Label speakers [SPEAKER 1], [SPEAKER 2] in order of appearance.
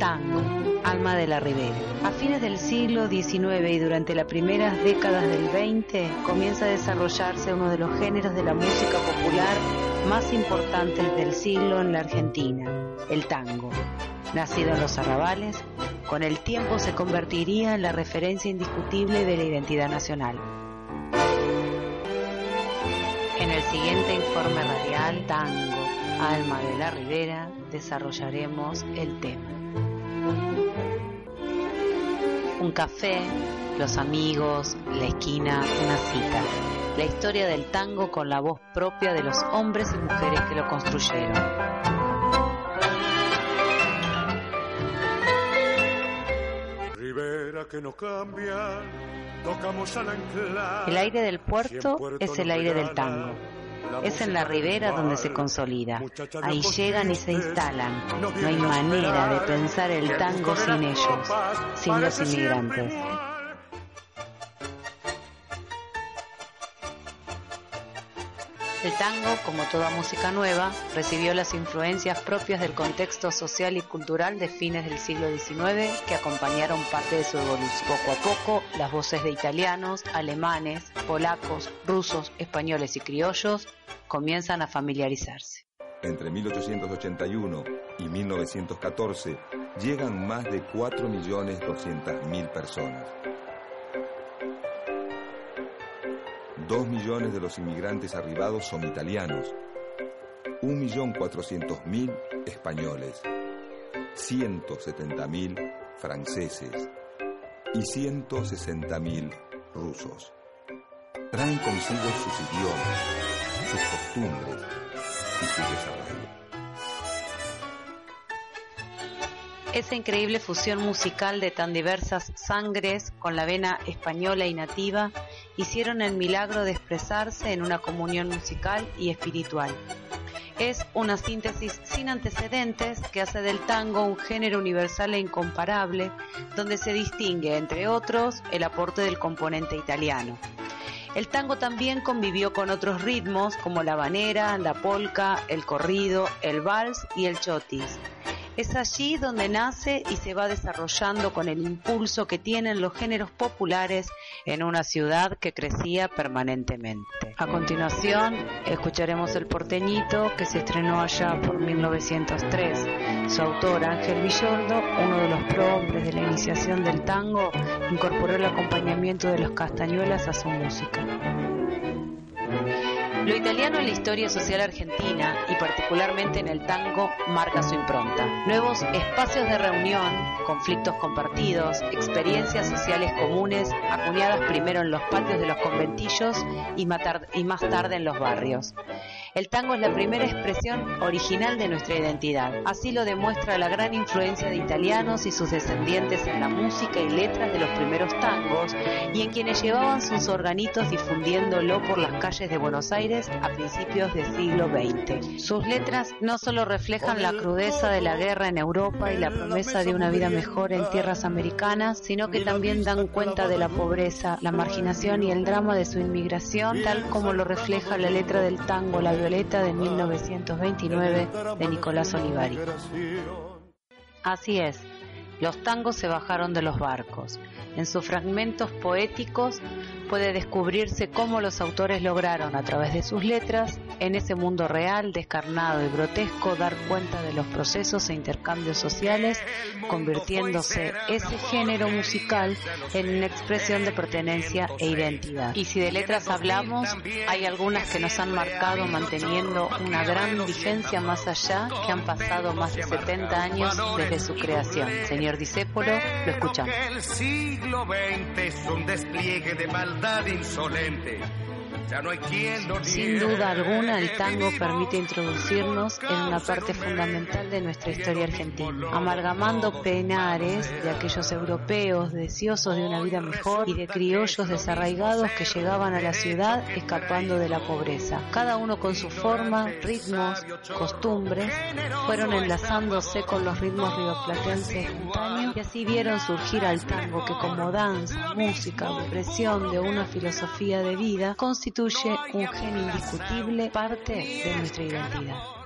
[SPEAKER 1] Tango, alma de la ribera. A fines del siglo XIX y durante las primeras décadas del XX comienza a desarrollarse uno de los géneros de la música popular más importantes del siglo en la Argentina, el tango. Nacido en los arrabales, con el tiempo se convertiría en la referencia indiscutible de la identidad nacional. En el siguiente informe radial, Tango, Alma de la Ribera, desarrollaremos el tema. Un café, los amigos, la esquina, una cita. La historia del tango con la voz propia de los hombres y mujeres que lo construyeron.
[SPEAKER 2] Ribera que no cambia, tocamos al anclar.
[SPEAKER 1] El aire del puerto es el aire del tango. Es en la ribera donde se consolida. Ahí llegan y se instalan. No hay manera de pensar el tango sin ellos, sin los inmigrantes. El tango, como toda música nueva, recibió las influencias propias del contexto social y cultural de fines del siglo XIX que acompañaron parte de su evolución. Poco a poco, las voces de italianos, alemanes, polacos, rusos, españoles y criollos comienzan a familiarizarse.
[SPEAKER 3] Entre 1881 y 1914 llegan más de 4.200.000 personas. Dos millones de los inmigrantes arribados son italianos, 1.400.000 españoles, 170.000 franceses y 160.000 rusos. Traen consigo sus idiomas, sus costumbres y su desarrollo.
[SPEAKER 1] Esa increíble fusión musical de tan diversas sangres con la vena española y nativa hicieron el milagro de expresarse en una comunión musical y espiritual. Es una síntesis sin antecedentes que hace del tango un género universal e incomparable, donde se distingue, entre otros, el aporte del componente italiano. El tango también convivió con otros ritmos como la habanera, la polca, el corrido, el vals y el chotis. Es allí donde nace y se va desarrollando con el impulso que tienen los géneros populares en una ciudad que crecía permanentemente. A continuación, escucharemos El porteñito que se estrenó allá por 1903. Su autor, Ángel Villoldo, uno de los prohombres de la iniciación del tango, incorporó el acompañamiento de los castañuelas a su música. Lo italiano en la historia social argentina y particularmente en el tango marca su impronta. Nuevos espacios de reunión, conflictos compartidos, experiencias sociales comunes acuñadas primero en los patios de los conventillos y, más tarde en los barrios. El tango es la primera expresión original de nuestra identidad. Así lo demuestra la gran influencia de italianos y sus descendientes en la música y letras de los primeros tangos y en quienes llevaban sus organitos difundiéndolo por las calles de Buenos Aires a principios del siglo XX. Sus letras no solo reflejan la crudeza de la guerra en Europa y la promesa de una vida mejor en tierras americanas, sino que también dan cuenta de la pobreza, la marginación y el drama de su inmigración, tal como lo refleja la letra del tango La Violeta de 1929 de Nicolás Olivari. Así es, los tangos se bajaron de los barcos. En sus fragmentos poéticos puede descubrirse cómo los autores lograron, a través de sus letras, en ese mundo real, descarnado y grotesco, dar cuenta de los procesos e intercambios sociales, convirtiéndose ese género musical en una expresión de pertenencia e identidad. Y si de letras hablamos, hay algunas que nos han marcado manteniendo una gran vigencia más allá, que han pasado más de 70 años desde su creación. Señor Discépolo, lo escuchamos.
[SPEAKER 4] El siglo XX es un despliegue de maldad insolente.
[SPEAKER 1] Sin duda alguna, el tango permite introducirnos en una parte fundamental de nuestra historia argentina, amalgamando penares de aquellos europeos deseosos de una vida mejor y de criollos desarraigados que llegaban a la ciudad escapando de la pobreza. Cada uno con su forma, ritmos, costumbres, fueron enlazándose con los ritmos rioplatenses espontáneos y así vieron surgir al tango que como danza, música, expresión de una filosofía de vida constituye un gen indiscutible parte de nuestra identidad.